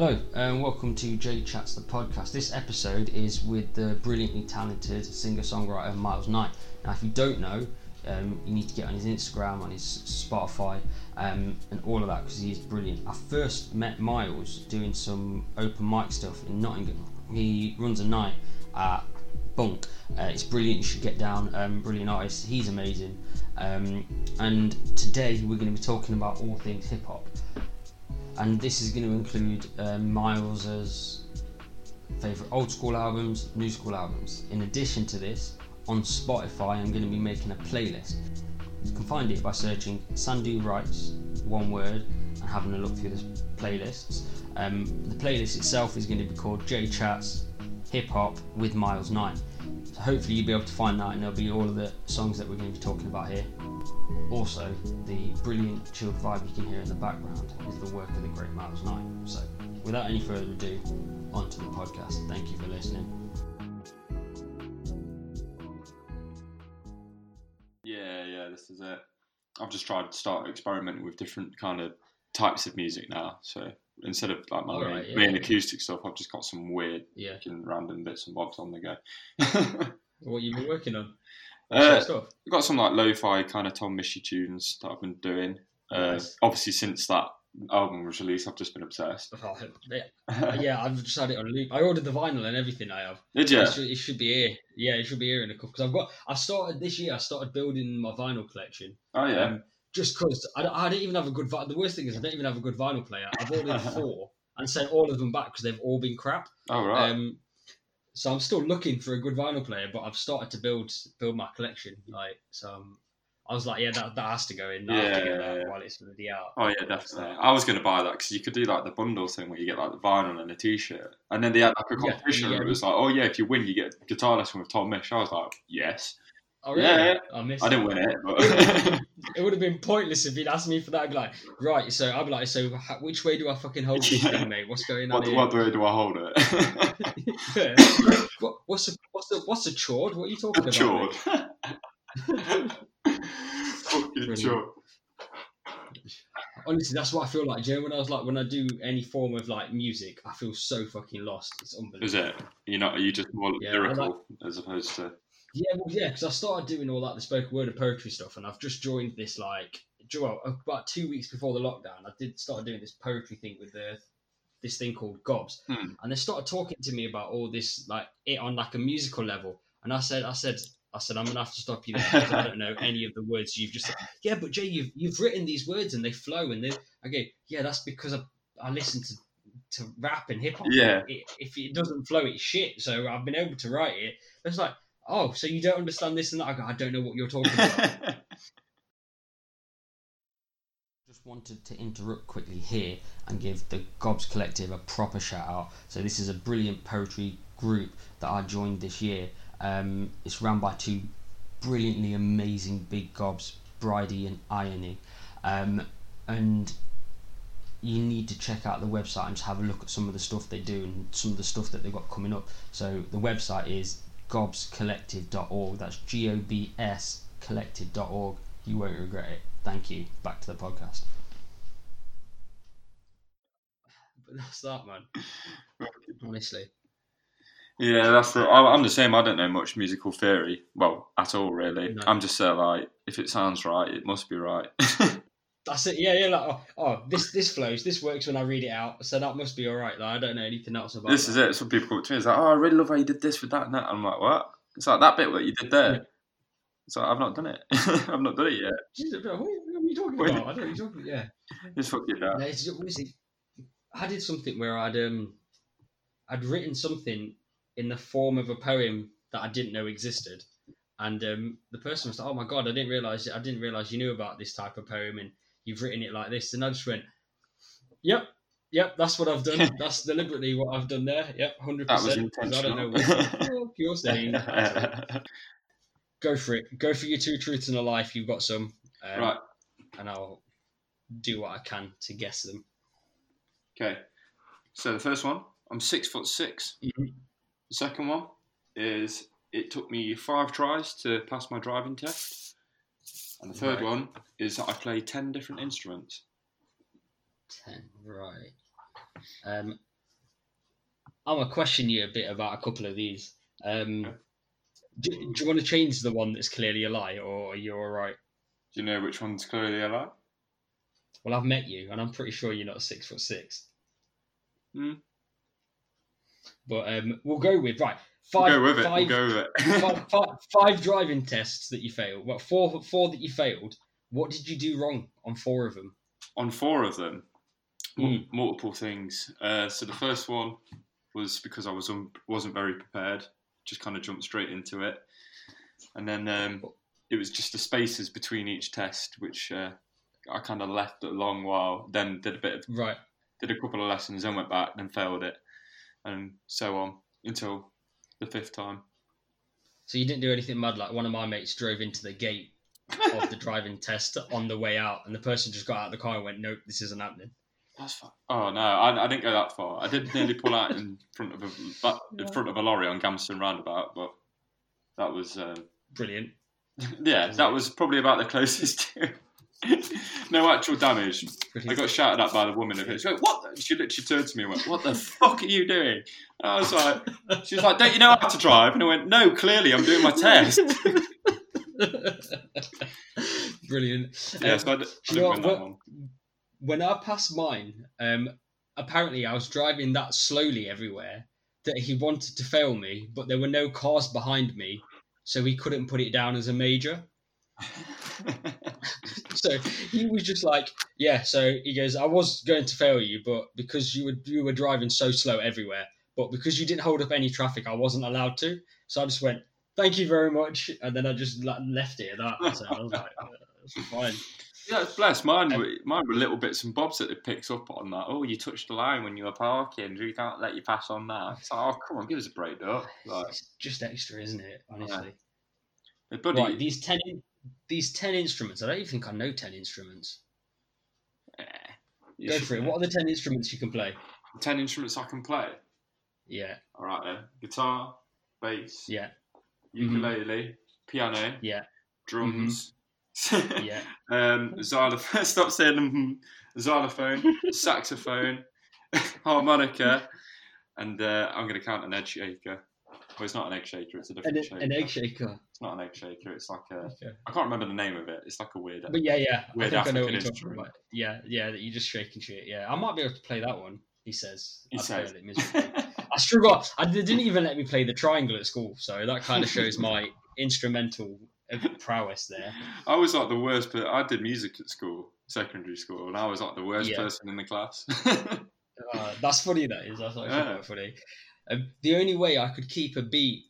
Hello, and welcome to J Chats the podcast. This episode is with the brilliantly talented singer songwriter Miles Knight. Now, if you don't know, um, you need to get on his Instagram, on his Spotify, um, and all of that because he is brilliant. I first met Miles doing some open mic stuff in Nottingham. He runs a night at Bunk. Uh, it's brilliant. You should get down. Um, brilliant artist. He's amazing. Um, and today we're going to be talking about all things hip hop and this is going to include um, Miles's favourite old school albums, new school albums. In addition to this, on Spotify, I'm going to be making a playlist. You can find it by searching Sandu Writes, one word, and having a look through the playlists. Um, the playlist itself is going to be called J Chats Hip Hop with Miles Knight. Hopefully you'll be able to find that, and there'll be all of the songs that we're going to be talking about here. Also, the brilliant chilled vibe you can hear in the background is the work of the great Miles Knight. So, without any further ado, on to the podcast. Thank you for listening. Yeah, yeah, this is it. I've just tried to start experimenting with different kind of types of music now. So instead of like my main, right, yeah, main yeah. acoustic stuff, I've just got some weird, Yeah. random bits and bobs on the go. What you been working on? uh, stuff. I've got some like lo-fi kind of Tom Mishy tunes that I've been doing. Uh, Nice. Obviously, since that album was released, I've just been obsessed. Oh, yeah, yeah, I've just had it on loop. I ordered the vinyl and everything. I have. Did you? It, should, it should be here. Yeah, it should be here in a couple. Because I've got. I started this year. I started building my vinyl collection. Oh yeah. Um, just because I, don't- I don't even have a good. The worst thing is I don't even have a good vinyl player. I've ordered four and sent all of them back because they've all been crap. oh right. Um, so I'm still looking for a good vinyl player, but I've started to build build my collection. Like so, um, I was like, yeah, that, that has to go in. To Yeah, yeah. while it's already out. Oh yeah, definitely. I was going to buy that because you could do like the bundle thing where you get like the vinyl and a t-shirt, and then they had like a Yeah, competition yeah. where it was like, oh yeah, if you win, you get a guitar lesson with Tom Misch. I was like, yes. Oh really? Yeah. I missed. I didn't win it, but It would have been pointless if he'd asked me for that. I'd be like, right, so I'd be like, so which way do I fucking hold this Yeah. thing, mate? What's going on what, here? what way do I hold it? Yeah. what, what's a what's a what's a chord? What are you talking about? Chord. Fucking chord. Honestly, that's what I feel like. Do you know when I was like, when I do any form of like music, I feel so fucking lost. It's unbelievable. Is it? You're not? Are you just more Yeah, lyrical as opposed to? Yeah, well, yeah, because I started doing all that the spoken word and poetry stuff, and I've just joined this like, well, about two weeks before the lockdown, I did start doing this poetry thing with the this thing called Gobs, Hmm. and they started talking to me about all this like it on like a musical level, and I said, I said. I said I'm gonna have to stop you because I don't know any of the words you've just said. Yeah, but Jay, you've you've written these words and they flow and they okay. Yeah, that's because I, I listen to to rap and hip hop. Yeah. It, if it doesn't flow, it's shit. So I've been able to write it. It's like, oh, so you don't understand this and that? I go, I don't know what you're talking about. Just wanted to interrupt quickly here and give the Gobs Collective a proper shout out. So this is a brilliant poetry group that I joined this year. Um, it's run by two brilliantly amazing big gobs, Bridie and Irony. Um, and you need to check out the website and just have a look at some of the stuff they do and some of the stuff that they've got coming up. So the website is gobscollective.org. That's G O B S collective.org. You won't regret it. Thank you. Back to the podcast. but that's that, man. Honestly. yeah, that's it. I- I'm the same. I don't know much musical theory. Well, at all, really. No. I'm just uh, like, if it sounds right, it must be right. That's it. Yeah, yeah. Like, oh, oh, this this flows. This works when I read it out. So that must be all right. Like, I don't know anything else about. this that. is it. Some people come to me. It's like, oh, I really love how you did this with that and that. I'm like, what? It's like that bit that you did there. It's like I've not done it. I've not done it yet. Jesus, What are you talking about? I don't know what you're talking about. Yeah. Just fuck it No, it's just, honestly, I did something where I'd um, I'd written something in the form of a poem that I didn't know existed, and um, the person was like, "Oh my god, I didn't realize I didn't realize you knew about this type of poem, and you've written it like this." And I just went, "Yep, yep, that's what I've done. that's deliberately what I've done there. Yep, 100. That was percent. I don't know what you're saying. Go for it. Go for your two truths and a life. You've got some, um, right. and I'll do what I can to guess them." Okay. So the first one, I'm six foot 6 Mhm. The second one is it took me five tries to pass my driving test. And the third Right. one is that I play ten different instruments. Ten, right. Um, I'm gonna question you a bit about a couple of these. Um, do, do you want to change the one that's clearly a lie, or are you all right? Do you know which one's clearly a lie? Well, I've met you, and I'm pretty sure you're not six foot six. Hmm. But um, we'll go with right. We'll Five, go with it. five- we'll go with it. five, five, five driving tests that you failed. Well, four, four that you failed. What did you do wrong on four of them? On four of them, Mm. multiple things. Uh, so the first one was because I was un- wasn't very prepared. Just kind of jumped straight into it, and then um, it was just the spaces between each test, which uh, I kind of left a long while. Then did a bit of Right. did a couple of lessons, then went back, then failed it, and so on until the fifth time. So you didn't do anything mad. Like one of my mates drove into the gate of the driving test on the way out, and the person just got out of the car and went, "Nope, this isn't happening." That's fine. Oh no, I, I didn't go that far. I did nearly pull out in front of a but in front of a lorry on Gamston roundabout, but that was uh, Brilliant. yeah, that was probably about the closest. to no actual damage. I got shouted at by the woman. She went, "What?" the-" She literally turned to me and went, "What the fuck are you doing?" And I was like, "She was like, don't you know how to drive?" And I went, "No, clearly I'm doing my test." Brilliant. yeah, Um, so I, d- I you didn't know win that one. when I passed mine, um, apparently I was driving that slowly everywhere that he wanted to fail me, but there were no cars behind me, so he couldn't put it down as a major. So he was just like, "Yeah." So he goes, "I was going to fail you, but because you were you were driving so slow everywhere, but because you didn't hold up any traffic, I wasn't allowed to." So I just went, "Thank you very much," and then I just like, left it at that. So I was like, oh, "It's fine." Yeah, bless mine. Were, mine were little bits and bobs that it picks up on. That oh, you touched the line when you were parking. We can't let you pass on that. It's like, oh, come on, give us a break, though. Like, It's just extra, isn't it? Honestly. buddy, Right, these ten these ten instruments. I don't even think I know ten instruments. eh, Go for it. What are the ten instruments you can play? ten instruments I can play? Yeah, All right, then. Guitar, bass, yeah, ukulele, piano, yeah, drums. yeah. um, xylophone. Stop saying them. Xylophone, saxophone, harmonica, and uh, I'm going to count an edge shaker. Well, it's not an egg shaker. It's a different An, shaker. an egg shaker. It's not an egg shaker. It's like a. Okay. I can't remember the name of it. It's like a weird. But yeah, yeah. Weird I think I know what African you're talking instrument. about. Yeah, yeah. That you're just shaking shit. Yeah, I might be able to play that one. He says. He I says. it miserably. I struggle. I they didn't even let me play the triangle at school, so that kind of shows my instrumental uh, prowess there. I was like the worst, but I did music at school, secondary school, and I was like the worst Yeah. person in the class. Uh, that's funny. That is. That's actually Yeah. quite funny. The only way I could keep a beat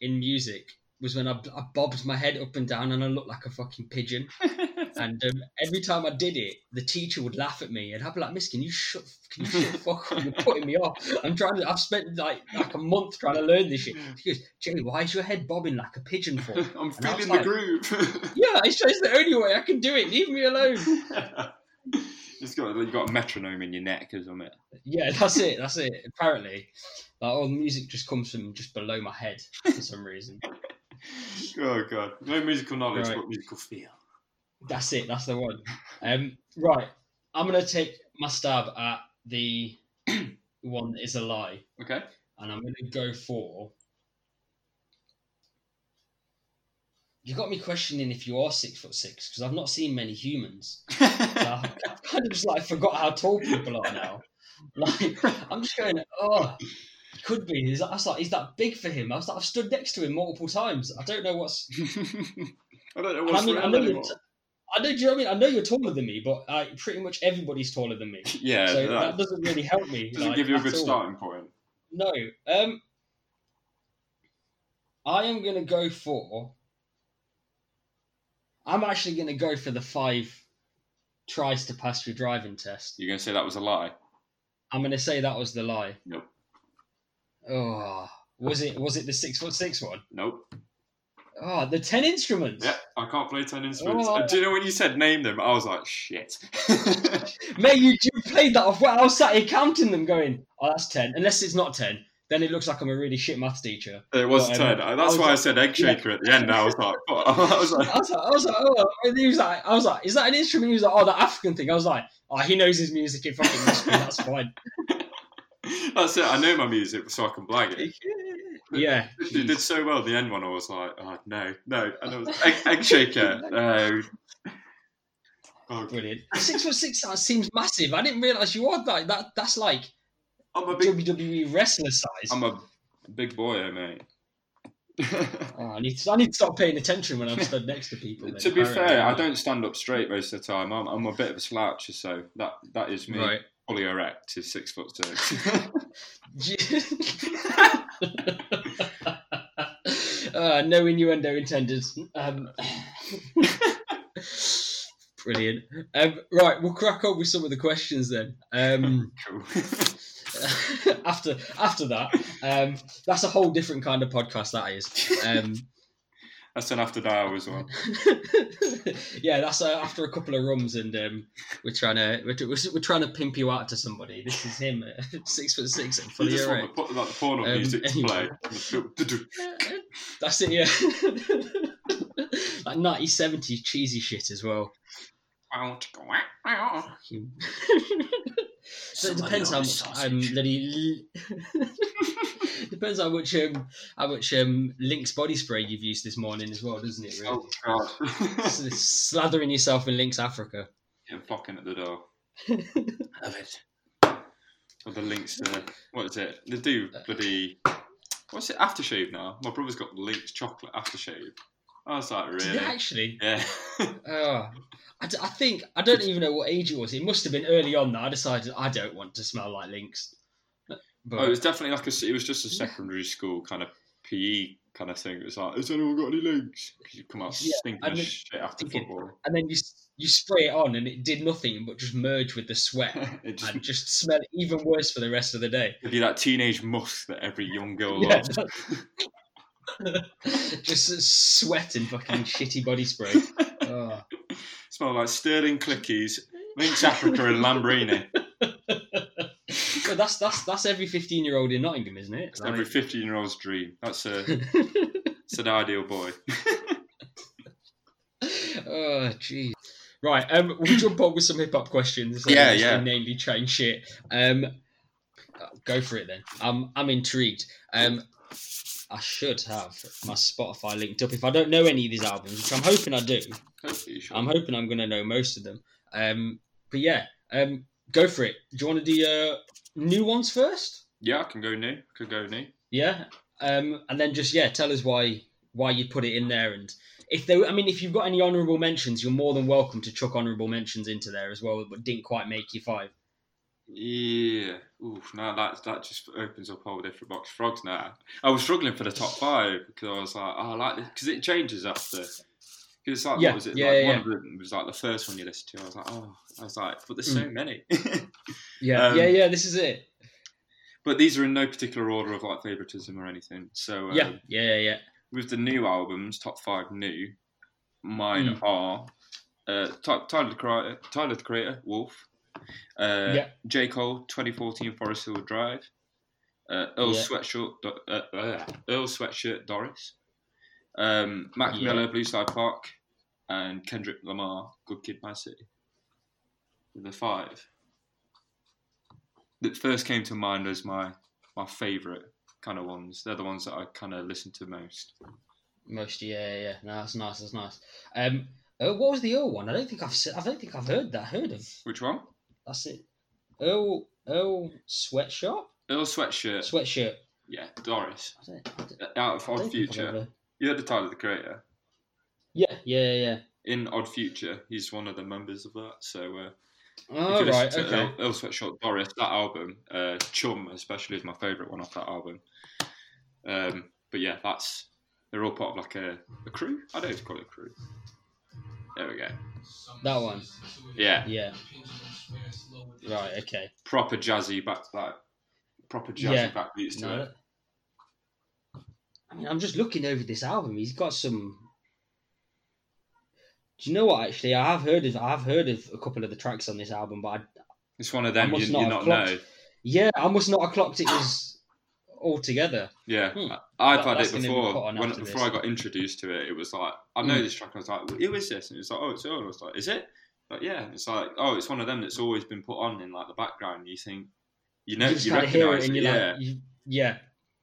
in music was when I, I bobbed my head up and down and I looked like a fucking pigeon. And um, every time I did it, the teacher would laugh at me, and I'd be like, "Miss, can you shut? Can you shut the fuck up? You're putting me off. I'm trying to. I've spent like like a month trying to learn this shit." She goes, "Jamie, why is your head bobbing like a pigeon for?" I'm And I was like- the groove. yeah, it's just the only way I can do it. Leave me alone. It's got you got a metronome in your neck or something. Yeah, that's it. That's it. Apparently, like all the music just comes from just below my head for some reason. Oh god, no musical knowledge, Right. but musical feel. That's it. That's the one. Um, right. I'm gonna take my stab at the one that is a lie, Okay. and I'm gonna go for. You got me questioning if you are six foot six because I've not seen many humans. So I've I've kind of just like forgot how tall people are now. Like I'm just going, oh, could be. Is that, I was like, is that big for him? I was like, I've stood next to him multiple times. I don't know what's. I don't know what's I mean, I know you're. anymore. T- I know. Do you know what I mean? I know you're taller than me, but uh, pretty much everybody's taller than me. Yeah, so that that doesn't really help me. doesn't like, give you a good all. starting point. No. Um, I am going to go for. I'm actually going to go for the five tries to pass your driving test. You're going to say that was a lie? I'm going to say that was the lie. Nope. Oh, was it? Was it the six foot six one? Nope. Oh, the ten instruments. Yeah, I can't play 10 instruments. Oh. Do you know when you said name them? I was like, shit. Mate, you, you played that off. Well, I was sat here counting them, going, "Oh, that's ten. Unless it's not ten, then it looks like I'm a really shit maths teacher." it was Well, um, 10. I That's was why I said egg yeah. shaker at the end. I was like, what? I was like, I was like, I was like, oh, and he was like, I was like, is that an instrument? He was like, oh, the African thing. I was like, oh, he knows his music in fucking history. That's fine. That's it. I know my music so I can blag it. Yeah. It did so well. The end one, I was like, oh no, no, and it was egg, egg shaker. No. Oh, Brilliant. Six foot six that seems massive. I didn't realise you are like that. That's like I'm a big, WWE wrestler size. I'm a big boy, mate. Oh, I need to, I need to stop paying attention when I'm stood next to people. then, to be fair, I don't stand up straight most of the time. I'm, I'm a bit of a sloucher, so that that is me. Right. Fully erect is six foot six. uh, no innuendo intended. Um, brilliant. Um, right, we'll crack on with some of the questions then. Um, cool. after after that, um, that's a whole different kind of podcast. That is. Um, That's an after hours one. yeah, that's uh, after a couple of rums, and um, we're trying to we're, we're, we're trying to pimp you out to somebody. This is him, uh, six foot six and fully erect. put like the porno Um, music to play. That's it, yeah. like 1970s cheesy shit as well. So it depends how much um, bloody depends how much um, how much um, Lynx body spray you've used this morning as well, doesn't it? Really? Oh god. Slathering yourself in Lynx Africa. Getting fucking at the door. Love it. Or the Lynx to what is it? They do bloody what's it aftershave now? My brother's got Lynx chocolate aftershave. I was like, really? actually? Yeah. Oh, I, d- I think I don't even know what age it was. It must have been early on that I decided I don't want to smell like Lynx. But oh, it was definitely like a. It was just a secondary school kind of PE kind of thing. It was like, has anyone got any Lynx? You come out Yeah, stinking then- shit after thinking- football. and then you you spray it on and it did nothing but just merge with the sweat it just and just smell even worse for the rest of the day. it'd be that teenage musk that every young girl Yeah. loves. just sweat and fucking shitty body spray. Oh. Smell like Sterling Clickies, Lynx Africa, and Lambrini. But that's that's that's every fifteen year old in Nottingham, isn't it? It's every 15 year old's dream. That's a, it's an ideal boy. oh, jeez. Right, um, we'll jump on with some hip hop questions. Yeah, yeah. Namely, train shit. Um, uh, go for it then. I'm I'm intrigued. Um, I should have my Spotify linked up. If I don't know any of these albums, which I'm hoping I do, Hopefully. I'm hoping I'm going to know most of them. Um, but yeah, um, go for it. Do you want to do uh, new ones first? yeah, I can go new. Could go new. Yeah, um, and then just yeah, tell us why why you put it in there, and if they, I mean, if you've got any honourable mentions, you're more than welcome to chuck honourable mentions into there as well, but didn't quite make you five. Yeah. Oof, now that that just opens up a whole different box of frogs now. I was struggling for the top five because I was like, oh, I like this because it changes after. Because it's like, Yeah, what was it? yeah, like yeah, one of them was like the first one you listened to. I was like, oh, I was like, but there's so many. Yeah, Um, yeah, yeah. This is it. but these are in no particular order of like favoritism or anything. So um, Yeah, yeah, yeah, with the new albums, top five new, mine Mm. are uh, Ty- Tyler the Creator, Tyler the Creator, Wolf, uh, Yeah. J Cole, 2014 Forest Hill Drive, uh, Earl Yeah. Sweatshirt, uh, uh, Earl Sweatshirt Doris, um, Mac Yeah. Miller, Blue Slide Park, and Kendrick Lamar, Good Kid, Mad City. The five that first came to mind as my my favourite kind of ones. They're the ones that I kind of listen to most. Most, yeah, yeah. No, that's nice. That's nice. Um, uh, what was the Earl one? I don't think I've I don't think I've heard that. Heard of? Which one? That's it. Earl Earl sweatshop Earl Sweatshirt. sweatshirt. Yeah, Doris. I don't, I don't, Out of Odd don't think I've Future. You heard the title of the Creator. Yeah, yeah, yeah. In Odd Future, he's one of the members of that. So uh, Oh, right, okay. Earl, Earl Sweatshirt Doris, that album, uh, Chum especially is my favourite one off that album. Um, but yeah, that's they're all part of like a, a crew. I don't know if you call it a crew. There we go. That one. Yeah, Yeah. Right. Okay. proper jazzy back like proper jazzy Yeah. backbeats to No, it. I mean, I'm just looking over this album. He's got some. Do you know what? Actually, I have heard of. I have heard of a couple of the tracks on this album, but I, It's one of them I you, not you not clocked- know. yeah, I must not have clocked it was all together. Yeah, Hmm. I've That- had it before. When, before this. I got introduced to it, it was like I know Hmm. this track. I was like, who is this? And it was like, oh, it's Earl. I was like, is it? Like, yeah. It's like, oh, it's one of them that's always been put on in like the background. You think you know you you kind of hear it recognise it, you're yeah. like, you, yeah,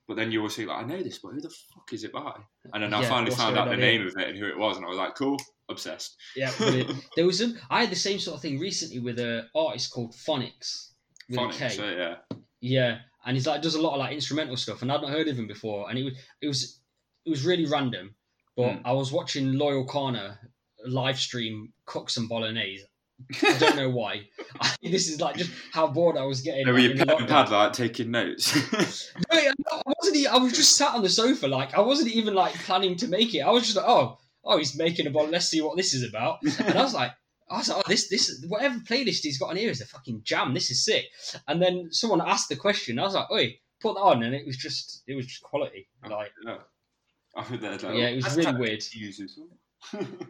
But then you always think like, I know this, but who the fuck is it by? And then I finally found out the name here? of it and who it was, and I was like, cool, obsessed. yeah. there was some. I had the same sort of thing recently with an artist called Phonics with a K. So yeah. Yeah, and he's like does a lot of like instrumental stuff, and I'd not heard of him before, and it was it was it was really random. But Hmm. I was watching Loyle Carner live stream cook some bolognese. I don't know why. this is like just how bored I was getting. No, were like, you in the pen and pad like taking notes? No, I wasn't. I was just sat on the sofa, like I wasn't even like planning to make it. I was just like, oh, oh, he's making a bolognese. Let's see what this is about. And I was like, I was like, oh, this, this, whatever playlist he's got on here is a fucking jam. This is sick. And then someone asked the question. I was like, oi, put that on, and it was just, it was just quality. Like, yeah. I heard that, like, Yeah, it was really weird.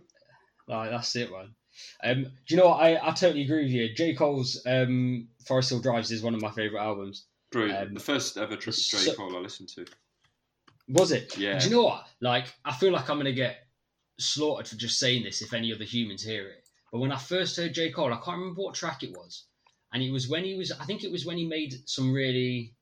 Like that's it, man. Um, do you know what? I, I totally agree with you. J Cole's um, Forest Hill Drives is one of my favorite albums. Brilliant. Um, the first ever J so- Cole I listened to. Was it? Yeah. Do you know what? Like, I feel like I'm gonna get slaughtered for just saying this if any other humans hear it. But when I first heard J Cole, I can't remember what track it was, and it was when he was. I think it was when he made some really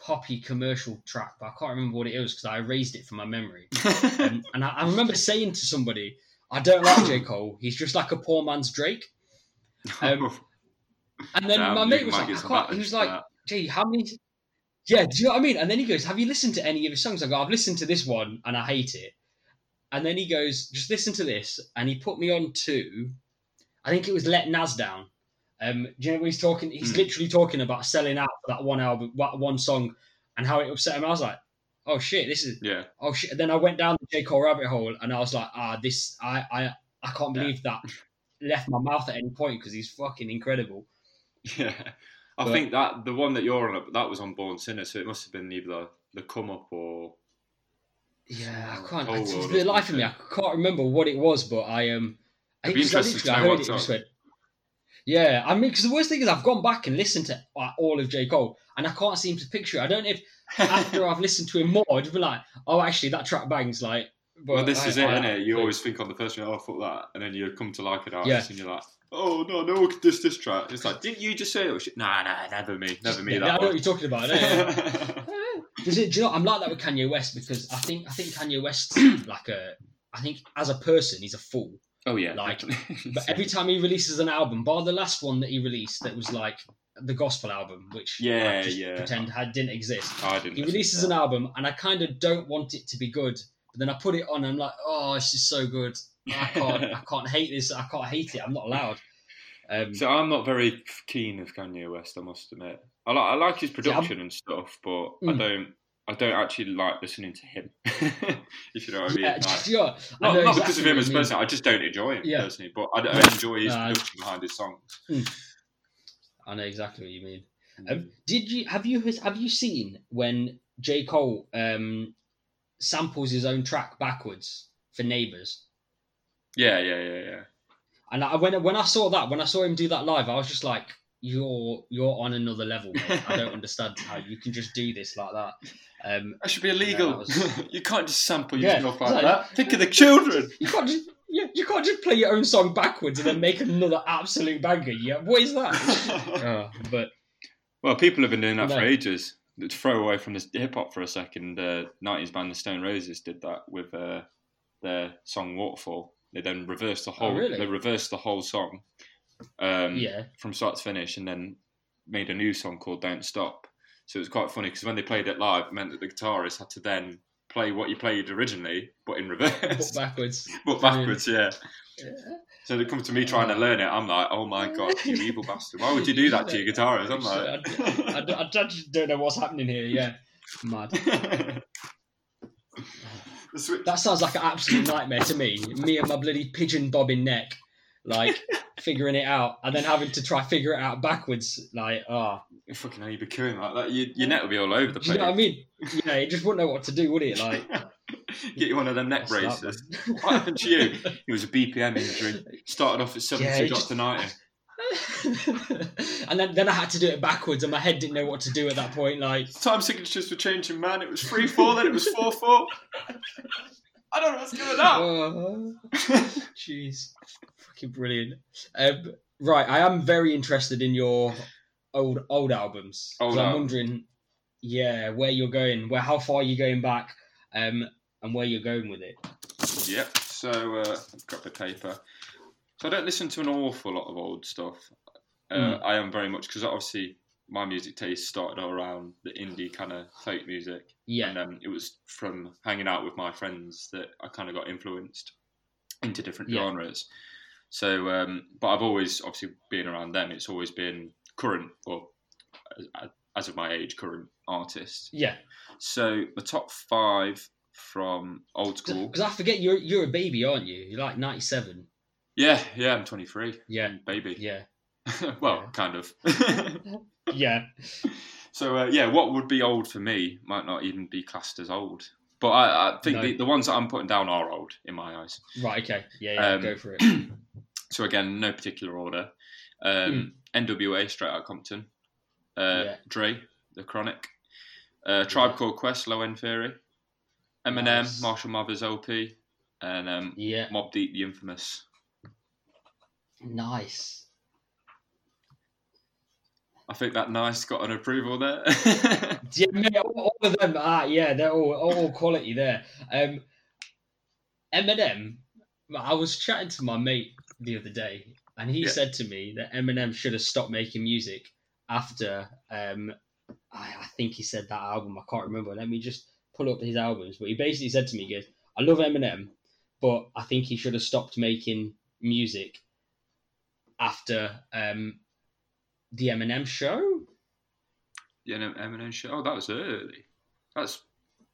poppy commercial track, but I can't remember what it was because I erased it from my memory. Um, and I, I remember saying to somebody, "I don't like J Cole. He's just like a poor man's Drake." Um, And then Damn, my mate was like, I can't. He was like, that. gee, how many? Yeah, do you know what I mean? And then he goes, Have you listened to any of his songs? I go, I've listened to this one and I hate it. And then he goes, Just listen to this. And he put me on to, I think it was Let Nas Down. Um, do you know what he's talking? He's Hmm. literally talking about selling out for that one album, that one song, and how it upset him. I was like, Oh shit, this is yeah. oh shit. And then I went down the J Cole rabbit hole, and I was like, Ah, this I I I can't believe that left my mouth at any point because he's fucking incredible. Yeah. I But- think that the one that you're on, that was on Born Sinner, so it must have been either the come up or Yeah, I Oh, can't. I, World for the life of me, I can't remember what it was, but I um. I be think 'cause interesting to literally- I heard it, just went, Yeah, I mean, because the worst thing is I've gone back and listened to all of J Cole, and I can't seem to picture. it. I don't know if after I've listened to him more, I'd be like, oh, actually, that track bangs. Like, but well, this I- is it, I- isn't it? You I- always think on the first one, oh, fuck that. And then you come to like it artist Yeah. and you're like, oh, no, no one could diss this track. It's like, didn't you just say it? was shit? Nah, nah, never me. Never me, Yeah, I that know what you're talking about. Does it, do you know? I'm like that with Kanye West because I think I think Kanye West like a. I think as a person, he's a fool. oh, yeah. Like. But every time he releases an album, bar the last one that he released, that was like the gospel album, which Yeah, yeah. pretend had didn't exist. Oh, I didn't He releases an album, and I kind of don't want it to be good, but then I put it on, and I'm like, oh, this is so good. I can't, I can't hate this. I can't hate it. I'm not allowed. Um, So I'm not very keen of Kanye West, I must admit. I like I like his I'm- production and stuff, but I Mm. don't I don't actually like listening to him. if you know what I mean. yeah, Like, just, yeah, I not, not because of him as a person, I just don't enjoy him Yeah. personally, but I, I enjoy his Nah. production behind his songs. I know exactly what you mean. Mm. Um, did you have you have you seen when J Cole um, samples his own track backwards for Neighbours? yeah, yeah, yeah, yeah. And I, when when I saw that, when I saw him do that live, I was just like, "You're you're on another level, mate. I don't understand how you can just do this like that." Um, That should be illegal. that was- you can't just sample Yeah, yourself like like- that. Think of the children. you can't just yeah, you can't just play your own song backwards and then make another absolute banger. Yeah, what is that? oh, but well, people have been doing that for ages. To throw away from this hip hop for a second, uh, 90s band The Stone Roses did that with uh, their song Waterfall. They then reversed the whole. Oh, really? They reversed the whole song um, yeah, from start to finish, and then made a new song called "Don't Stop." So it was quite funny because when they played it live, it meant that the guitarist had to then play what you played originally, but in reverse, but backwards. but backwards. Yeah. Yeah. So they come to me trying to learn it. I'm like, oh my god, you evil bastard! Why would you do that to your guitarist? I'm like, I, d- I just don't know what's happening here. Yeah, mad. That sounds like an absolute nightmare to me. Me and my bloody pigeon bobbing neck, like figuring it out, and then having to try figure it out backwards. Like, ah, Fucking hell, you'd be queuing like that. You, your net would be all over the do you place. know what I mean? Yeah, it just wouldn't know what to do, would it? Like, Get you one of them neck braces. What happened to you? It was a BPM injury. Started off at 70, Yeah, it got just- to 90. and then, then I had to do it backwards, and my head didn't know what to do at that point. Like, Time signatures were changing, man. It was 3 4, then it was 4 4. I don't know what's going on. jeez, fucking brilliant. Um, right, I am very interested in your old old albums. Old I'm albums. wondering, yeah, where you're going, where how far you're going back, um, and where you're going with it. Yep. So uh, I've got the paper. So I don't listen to an awful lot of old stuff. Uh, Mm. I am very much because obviously my music taste started around the indie kind of folk music, Yeah, and um, it was from hanging out with my friends that I kind of got influenced into different Yeah. genres. So, um, but I've always obviously been around them. It's always been current, or as, as of my age, current artists. yeah. So the top five from old school. Because I forget you're you're a baby, aren't you? You're like ninety seven. Yeah, yeah, I'm 23. Yeah, baby. yeah, well, Yeah. kind of. yeah. so uh, yeah, what would be old for me might not even be classed as old. But I, I think No. the, the ones that I'm putting down are old in my eyes. Right. Okay. Yeah. Yeah. Um, go for it. So again, no particular order. Um, NWA, Straight Out Compton. Uh, Yeah. Dre, The Chronic. Uh, Tribe. Called Quest, Low End Theory. Eminem, Nice. Marshall Mathers, LP. And um, Yeah. Mobb Deep, The Infamous. Nice. I think that nice got an approval there. Yeah, mate, all, all of them. Ah, yeah, they're all all quality there. Um, Eminem. I was chatting to my mate the other day, and he Yeah. said to me that Eminem should have stopped making music after. Um, I, I think he said that album. I can't remember. Let me just pull up his albums. But he basically said to me, he "Goes, I love Eminem, but I think he should have stopped making music after um, the Eminem show." the Eminem show. Oh, that was early. That's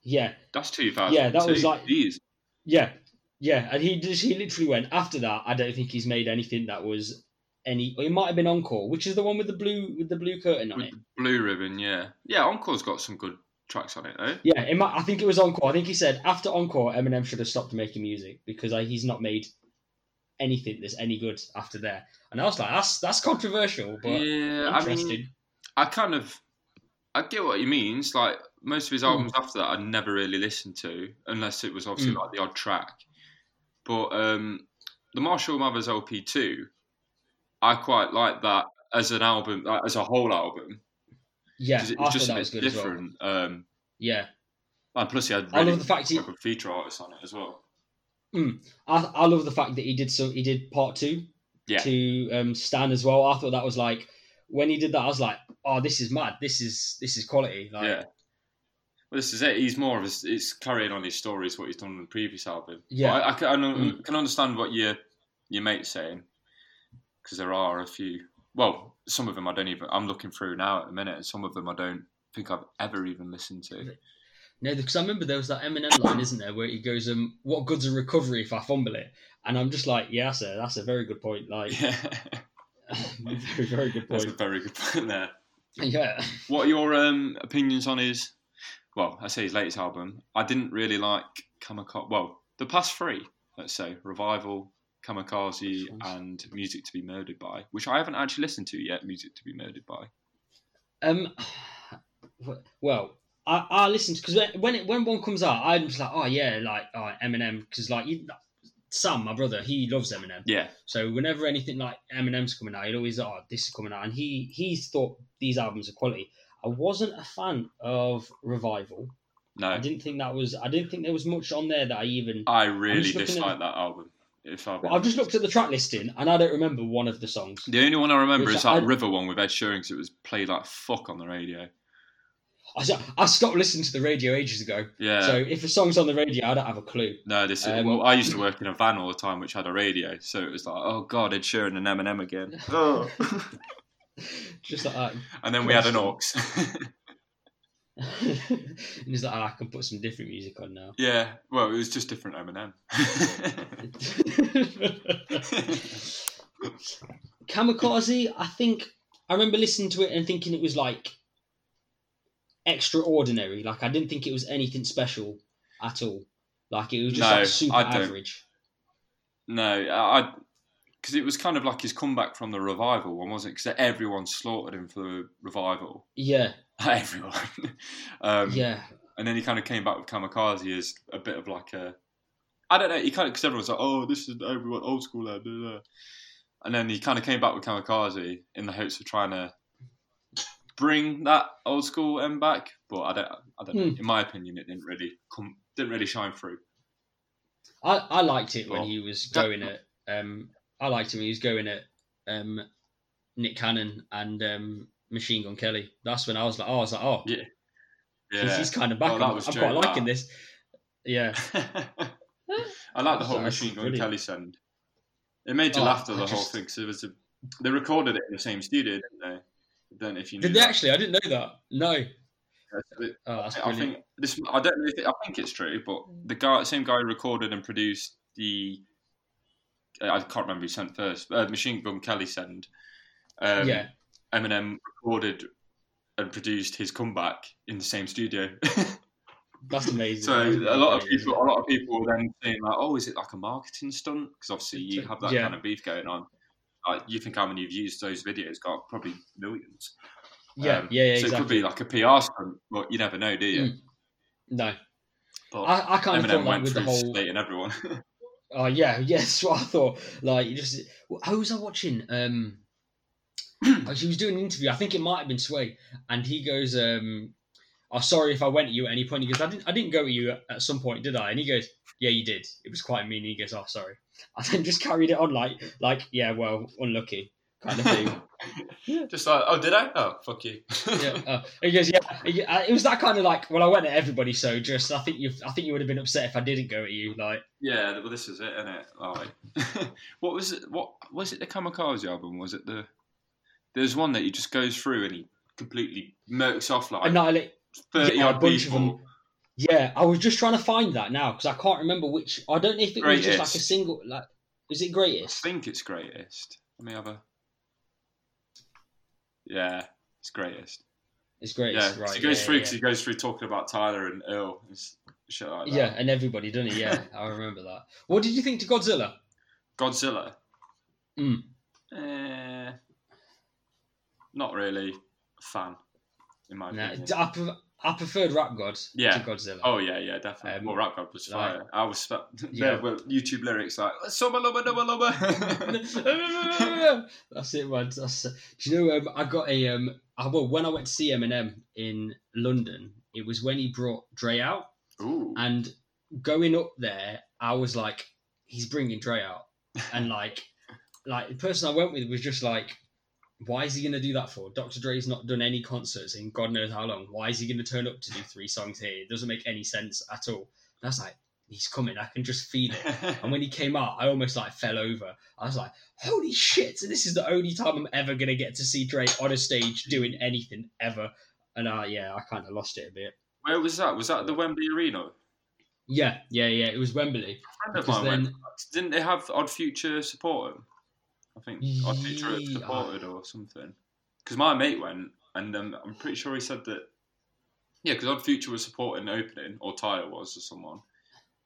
Yeah, that's 2000. Yeah, that was like- Jeez. Yeah, yeah, and he just he literally went after that. I don't think he's made anything that was any. It might have been Encore, which is the one with the blue with the blue curtain on With it. the blue ribbon, yeah. Yeah, Encore's got some good tracks on it, though. Yeah, it might, I think it was Encore. I think he said after Encore, Eminem should have stopped making music because uh, he's not made anything that's any good after there. And I was like, that's that's controversial, but yeah, I interesting. mean, I kind of, I get what he means. Like most of his albums after that, I never really listened to, unless it was obviously Mm. like the odd track. But um, the Marshall Mathers LP two, I quite like that as an album, like, as a whole album. Yeah, it was just a bit as well. different. Um, Yeah, and plus, he had I love the fact he, feature artists on it as well. I, I love the fact that he did so he did part two Yeah. to um, Stan as well. I thought that was like when he did that, I was like, oh, this is mad. This is this is quality. Like, yeah. Well, this is it. He's more of a, it's carrying on his stories what he's done on the previous album. Yeah. But I, I can, I know- Mm. can understand what your your mate's saying because there are a few. Well, some of them I don't even. I'm looking through now at the minute, and some of them I don't think I've ever even listened to. No, because I remember there was that Eminem line, isn't there, where he goes, um, "What good's a recovery if I fumble it?" And I'm just like, yeah, sir, that's a very good point. Like, Yeah, very, very good that's a point. very good point there. Yeah, What are your um, opinions on his? Well, I say his latest album. I didn't really like Kamikaze. Well, the past three, let's say, Revival, Kamikaze, and Music to Be Murdered By, which I haven't actually listened to yet. Music to Be Murdered By. um, well, I, I listened because when when, it, when one comes out, I'm just like, oh yeah, like oh, Eminem, because like you, Sam, my brother, he loves Eminem. Yeah, So whenever anything like Eminem's coming out, he'd always oh this is coming out, and he he's thought these albums are quality. I wasn't a fan of Revival. no, I didn't think that was. I didn't think there was much on there that I even. I really just looking at dislike that album. If I've, I've just looked at the track listing and I don't remember one of the songs. the only one I remember Which is that I- River one with Ed Sheeran because it was played like fuck on the radio. I, I stopped listening to the radio ages ago. Yeah. So if a song's on the radio, I don't have a clue. no, this is Um, well. I used to work in a van all the time, which had a radio, so it was like, oh god, Ed Sheeran and Eminem again. Oh. Just like that. and then we had an aux. and he's like, oh, I can put some different music on now. yeah, well, it was just different Eminem. Kamikaze, I think I remember listening to it and thinking it was like extraordinary. Like I didn't think it was anything special at all. Like it was just No, like super average. no, I because it was kind of like his comeback from the revival one, wasn't it? Because everyone slaughtered him for the revival. Yeah, Everyone. um, yeah, And then he kind of came back with Kamikaze as a bit of like a, I don't know. He kind of because everyone's like, oh, this is everyone old school, blah, blah, blah. and then he kind of came back with Kamikaze in the hopes of trying to bring that old school M back, but I don't. I don't know. Hmm. In my opinion, it didn't really come. Didn't really shine through. I, I liked it when he was that- going at um I liked him he was going at um Nick Cannon and um Machine Gun Kelly. That's when I was like, oh, I was like, oh, Yeah. Yeah. he's kind of back. Oh, I'm, I'm quite liking this. Yeah, I like the whole That's- Machine Gun. Kelly send. It made you Oh, laugh at the whole just- thing. Because it was a, they recorded it in the same studio, didn't they? Don't know if you did they that. actually? I didn't know that. No. Yeah, so it- Oh, I think this. I don't know if it, I think it's true, but the guy, same guy, who recorded and produced the. uh, I can't remember who sent first. Uh, Machine Gun Kelly send. Um, yeah, Eminem recorded and produced his comeback in the same studio. that's amazing. so That's a lot of people, a lot of people then saying like, "Oh, is it like a marketing stunt?" Because obviously you have that Yeah. kind of beef going on. Like, you think how many views those videos got? Probably millions. Yeah, Um, yeah, yeah, So it could be like a PR stunt, but you never know, do you? Mm. No, But I, I kind of Eminem thought that went with the whole. everyone. Oh yeah, yeah, what I thought. Like, you just who was I watching? Um, oh, she was doing an interview. I think it might have been Sway, and he goes, um, "Oh, sorry if I went at you at any point." He goes, "I didn't, I didn't go at you at some point, did I?" And he goes, "Yeah, you did. It was quite mean." And he goes, "Oh, sorry," and then just carried it on like, like, yeah, well, unlucky kind of thing. Just like, oh, did I? Oh, fuck you. yeah. Uh, he goes, yeah, yeah. It was that kind of like, well, I went at everybody, so just I think you, I think you would have been upset if I didn't go at you. Like, yeah, well, this is it, isn't it? Like, what was it? What was it? The Kamikaze album? Was it the? There's one that he just goes through and he completely murks off like annihilate. thirty yeah, a odd bunch of people. Yeah, I was just trying to find that now because I can't remember which. I don't know if it was just like a single. Like, is it greatest? I think it's greatest. Let me have a. Yeah, it's greatest. It's greatest. Yeah, greatest, right? he goes yeah, through yeah, because he goes through talking about Tyler and Earl and shit like that. yeah. yeah, and everybody, doesn't he? Yeah, I remember that. What did you think to Godzilla? Godzilla. Mm. Eh, not really a fan, in my Nah, opinion. I, I preferred Rap God Yeah. to Godzilla. Oh yeah, yeah, definitely. Um, well, Rap God was like- fire. I was Yeah. were YouTube lyrics like "Summa lubba dubba lubba." That's it, man. That's, do you know? Um, I got a um. I, well, when I went to see Eminem in London, it was when he brought Dre out, Ooh, and going up there, I was like, he's bringing Dre out, and like, like the person I went with was just like, why is he going to do that for? Dr. Dre's not done any concerts in God knows how long. Why is he going to turn up to do three songs here? It doesn't make any sense at all. And I was like, he's coming. I can just feel it. And when he came out, I almost like fell over. I was like, holy shit, this is the only time I'm ever going to get to see Dre on a stage doing anything ever. And uh, yeah, I kind of lost it a bit. Where was that? Was that the Wembley Arena? Yeah, yeah, yeah. It was Wembley. A friend of mine then, Didn't they have Odd Future support him? I think Odd Future Ye- supported or something. Because my mate went, and um, I'm pretty sure he said that. Yeah, because Odd Future was supporting the opening, or Tyler was, or someone.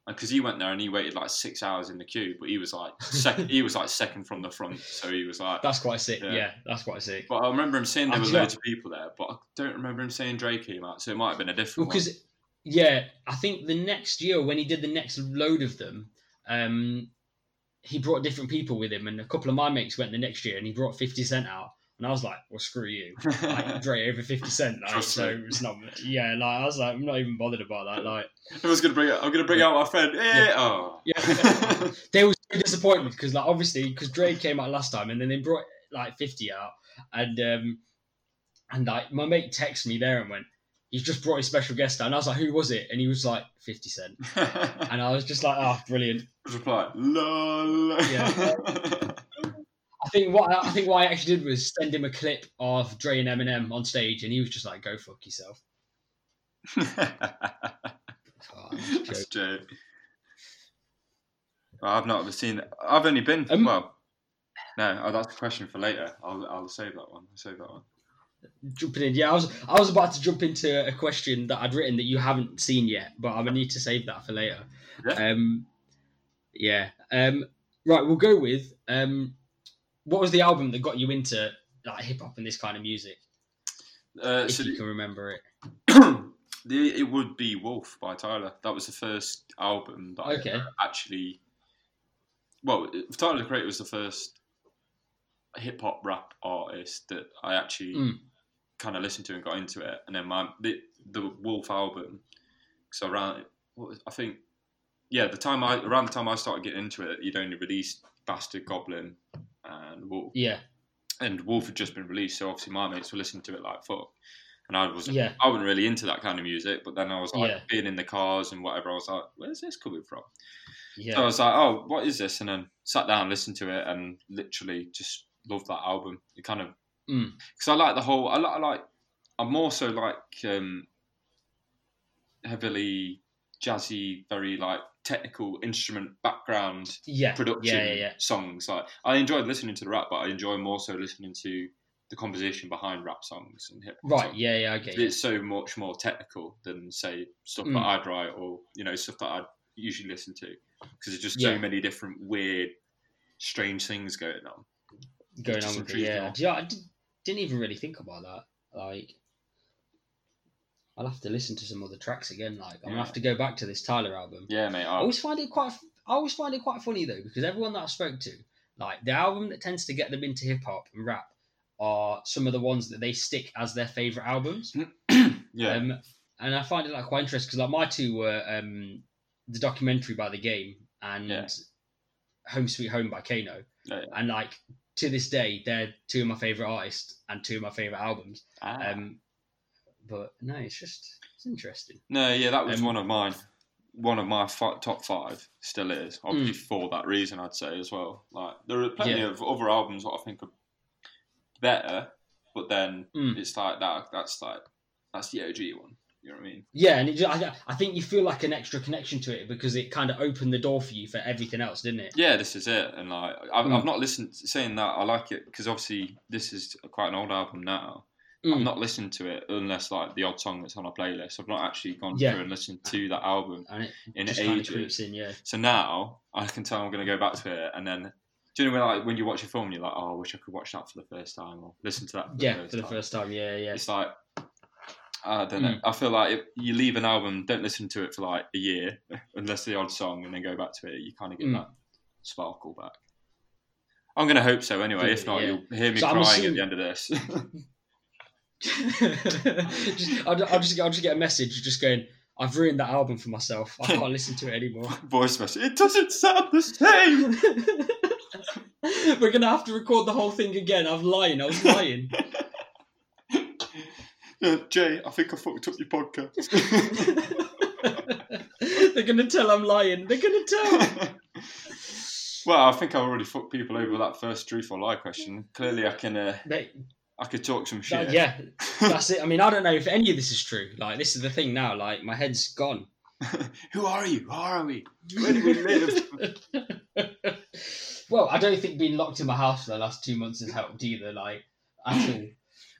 And because he went there and he waited like six hours in the queue, but he was like second. he was like second from the front, so he was like. that's quite sick. Yeah. Yeah, that's quite sick. But I remember him saying there were loads of people there, but I don't remember him saying Dre came out, so it might have been a different one. because yeah, I think the next year when he did the next load of them, um, he brought different people with him, and a couple of my mates went the next year, and he brought Fifty Cent out, and I was like, "Well, screw you." Like Dre over Fifty Cent, like, so it's not. Yeah, like I was like, I'm not even bothered about that. Like, I was gonna bring. Out, I'm gonna bring out my friend. Eh, Oh. Yeah. they were so disappointed because, like, obviously, because Dre came out last time, and then they brought like Fifty out, and um, and like my mate texted me there and went, "He's just brought his special guest down. and I was like, "Who was it?" And he was like, 50 Cent," and I was just like, "Oh, brilliant." Reply. Lol. Yeah. I think what I think what I actually did was send him a clip of Dre and Eminem on stage, and he was just like, "Go fuck yourself." Oh, That's. Well, I've not ever seen. I've only been. Um, well, no, oh, that's a question for later. I'll, I'll save that one. I'll save that one. Jumping in. Yeah, I was I was about to jump into a question that I'd written that you haven't seen yet, but I'm gonna need to save that for later. Yeah. Um, yeah. Um, right, we'll go with um, what was the album that got you into like hip hop and this kind of music, Uh, if so you the, can remember it. the, it would be Wolf by Tyler. That was the first album that Okay. I actually. Well, Tyler the Creator was the first hip hop rap artist that I actually Mm. Kind of listened to and got into it. And then my the, the Wolf album, so around what was, I think, yeah, the time I around the time I started getting into it, you'd only released Bastard Goblin and Wolf, Yeah, and Wolf had just been released. So obviously my mates were listening to it like fuck. And I wasn't, Yeah. I wasn't really into that kind of music, but then I was like Yeah. being in the cars and whatever. I was like, "Where's this coming from?" yeah, So I was like, "Oh, what is this?" And then sat down, listened to it, and literally just loved that album. It kind of Mm. because I like the whole. I like, I like. I'm more so like um, heavily jazzy, very like technical instrument background yeah, production yeah, yeah, songs. Like I enjoyed listening to the rap, but I enjoy more so listening to the composition behind rap songs and hip hop. Right, songs. yeah, yeah, I get you. It's so much more technical than say stuff Mm. that I'd write or you know stuff that I'd usually listen to because there's just so many different weird, strange things going on. going on with it. Yeah, on. yeah. Didn't even really think about that. Like, I'll have to listen to some other tracks again. Like, I'm gonna have to go back to this Tyler album. Yeah, mate. I I, always find it quite. I always find it quite funny though because everyone that I spoke to, like the album that tends to get them into hip hop and rap, are some of the ones that they stick as their favorite albums. yeah, Um, and I find it like quite interesting because like my two were um, the documentary by the game and Yeah. Home Sweet Home by Kano, Yeah, yeah. and like to this day they're two of my favorite artists and two of my favorite albums. Ah. Um, but no, it's just it's interesting. no, yeah, that was um, one of mine. One of my fi- top five still is obviously Mm. for that reason. I'd say as well. Like there are plenty Yeah. of other albums that I think are better, but then Mm. it's like that. That's like that's the OG one. You know what I mean? Yeah, and it, ju- I, I think you feel like an extra connection to it because it kind of opened the door for you for everything else, didn't it? Yeah, this is it. And like, I've, Mm. I've not listened. Saying that, I like it because obviously this is quite an old album now. Mm. I've not listened to it unless like the odd song that's on a playlist. I've not actually gone Yeah. through and listened to that album And it in just ages. in, yeah. So now I can tell I'm going to go back to it, and then do you know when like when you watch a film, you're like, oh, I wish I could watch that for the first time or listen to that. For Yeah, the first for the time. first time, yeah, yeah. It's like I don't know. Mm. I feel like if you leave an album, don't listen to it for like a year, unless the odd song, and then go back to it. You kind of get Mm. that sparkle back. I'm going to hope so anyway. Good, if not, yeah. you'll hear me So crying assuming- at the end of this. just, I'll, I'll just I'll just get a message just going. I've ruined that album for myself. I can't listen to it anymore. Voice message. It doesn't sound the same. We're gonna have to record the whole thing again. I was lying. I was lying. Yeah, Jay, I think I fucked up your podcast. They're gonna tell I'm lying. They're gonna tell. well, I think I already fucked people over with that first truth or lie question. Clearly, I can. Uh, Mate, I could talk some shit. that- yeah, that's it. I mean, I don't know if any of this is true. Like, this is the thing now. Like, my head's gone. Who are you? Who are we? Where do we live? well, I don't think being locked in my house for the last two months has helped either. Like, at all.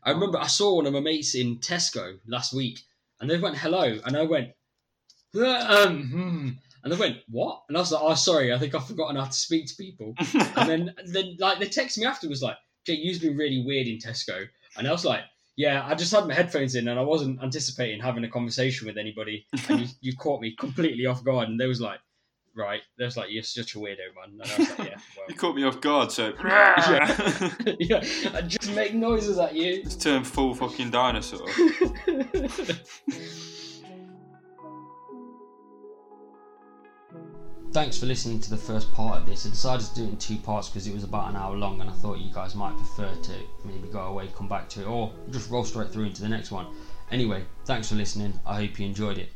I remember I saw one of my mates in Tesco last week, and they went hello, and I went, "Uh, um, hmm," and they went what? And I was like, oh, sorry, I think I've forgotten how to speak to people. And then, then like, they text me afterwards like, Jay, you've been really weird in Tesco, and I was like. Yeah, I just had my headphones in and I wasn't anticipating having a conversation with anybody. And you, you caught me completely off guard. And they was like, right, There's like, you're such a weirdo, man. And I was like, yeah, you caught me off guard, so Yeah. yeah, I just make noises at you. Let's turn full fucking dinosaur. Thanks for listening to the first part of this. I decided to do it in two parts because it was about an hour long and I thought you guys might prefer to maybe go away, come back to it, or just roll straight through into the next one. Anyway, thanks for listening. I hope you enjoyed it.